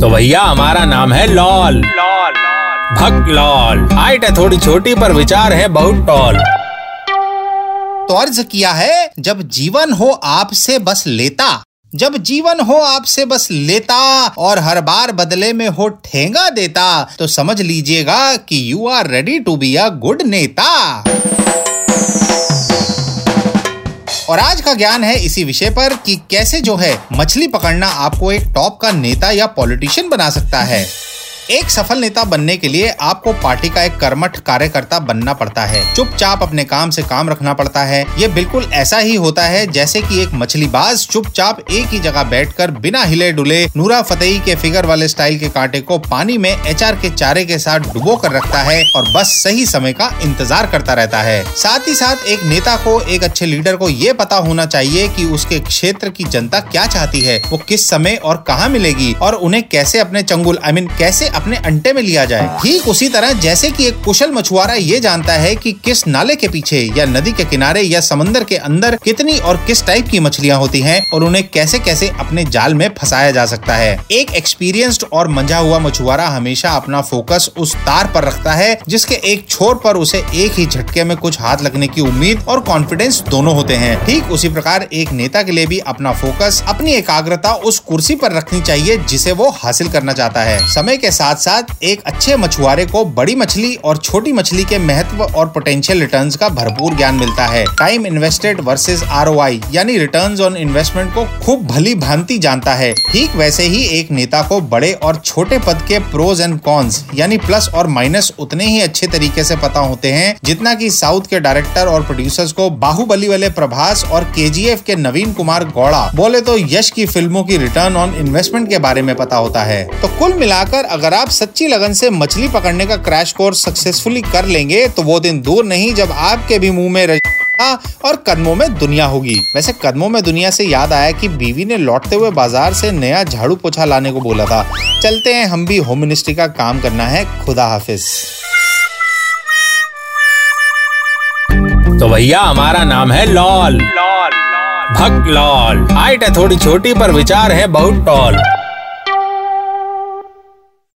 तो भैया, हमारा नाम है लॉल। लॉल भक्त लॉल। हाइट है थोड़ी छोटी, पर विचार है बहुत टॉल। तो अर्ज़ किया है, जब जीवन हो आपसे बस लेता। जब जीवन हो आपसे बस लेता, और हर बार बदले में हो ठेंगा देता तो समझ लीजिएगा कि you are ready to be a good नेता। और आज का ज्ञान है इसी विषय पर कि कैसे जो है मछली पकड़ना आपको एक टॉप का नेता या पॉलिटिशियन बना सकता है। एक सफल नेता बनने के लिए आपको पार्टी का एक कर्मठ कार्यकर्ता बनना पड़ता है। चुपचाप अपने काम से काम रखना पड़ता है। ये बिल्कुल ऐसा ही होता है जैसे कि एक मछलीबाज चुपचाप एक ही जगह बैठकर बिना हिले डुले नूरा फतेही के फिगर वाले स्टाइल के कांटे को पानी में एचआर के चारे के साथ डुबो कर रखता है और बस सही समय का इंतज़ार करता रहता है। साथ ही साथ एक नेता को, एक अच्छे लीडर को ये पता होना चाहिए कि उसके क्षेत्र की जनता क्या चाहती है। वो किस समय और कहाँ मिलेगी और उन्हें कैसे अपने चंगुल आई मीन कैसे अपने अंटे में लिया जाए। ठीक उसी तरह जैसे कि एक कुशल मछुआरा ये जानता है कि किस नाले के पीछे या नदी के किनारे या समंदर के अंदर कितनी और किस टाइप की मछलियाँ होती है और उन्हें कैसे कैसे अपने जाल में फंसाया जा सकता है। एक एक्सपीरियंस्ड और मंझा हुआ मछुआरा हमेशा अपना फोकस उस तार पर रखता है, जिसके एक छोर पर उसे एक ही झटके में कुछ हाथ लगने की उम्मीद और कॉन्फिडेंस दोनों होते हैं। ठीक उसी प्रकार एक नेता के लिए भी अपना फोकस अपनी एकाग्रता उस कुर्सी पर रखनी चाहिए, जिसे वो हासिल करना चाहता है। समय के साथ साथ साथ एक अच्छे मछुआरे को बड़ी मछली और छोटी मछली के महत्व और पोटेंशियल रिटर्न्स का भरपूर ज्ञान मिलता है। टाइम इन्वेस्टेड वर्सेज आर यानी रिटर्न्स ऑन इन्वेस्टमेंट को खूब भली भांति जानता है। ठीक वैसे ही एक नेता को बड़े और छोटे पद के प्रोज एंड कॉन्स यानी प्लस और माइनस उतने ही अच्छे तरीके से पता होते हैं, जितना कि साउथ के डायरेक्टर और प्रोड्यूसर्स को बाहुबली वाले प्रभास और के के नवीन कुमार गौड़ा। बोले तो यश की फ़िल्मों की रिटर्न ऑन इन्वेस्टमेंट के बारे में पता होता है। तो कुल मिलाकर अगर आप सच्ची लगन से मछली पकड़ने का क्रैश कोर्स सक्सेसफुली कर लेंगे तो वो दिन दूर नहीं जब आपके भी मुँह में और कदमों में दुनिया होगी। वैसे कदमों में दुनिया से याद आया कि बीवी ने लौटते हुए बाज़ार से नया झाड़ू पोछा लाने को बोला था। चलते हैं, हम भी होम मिनिस्ट्री का काम करना है। खुदा हाफिज। तो भैया, हमारा नाम है लॉल लॉल। भक्त लॉल। हाइट है थोड़ी छोटी, पर विचार है बहुत टॉल।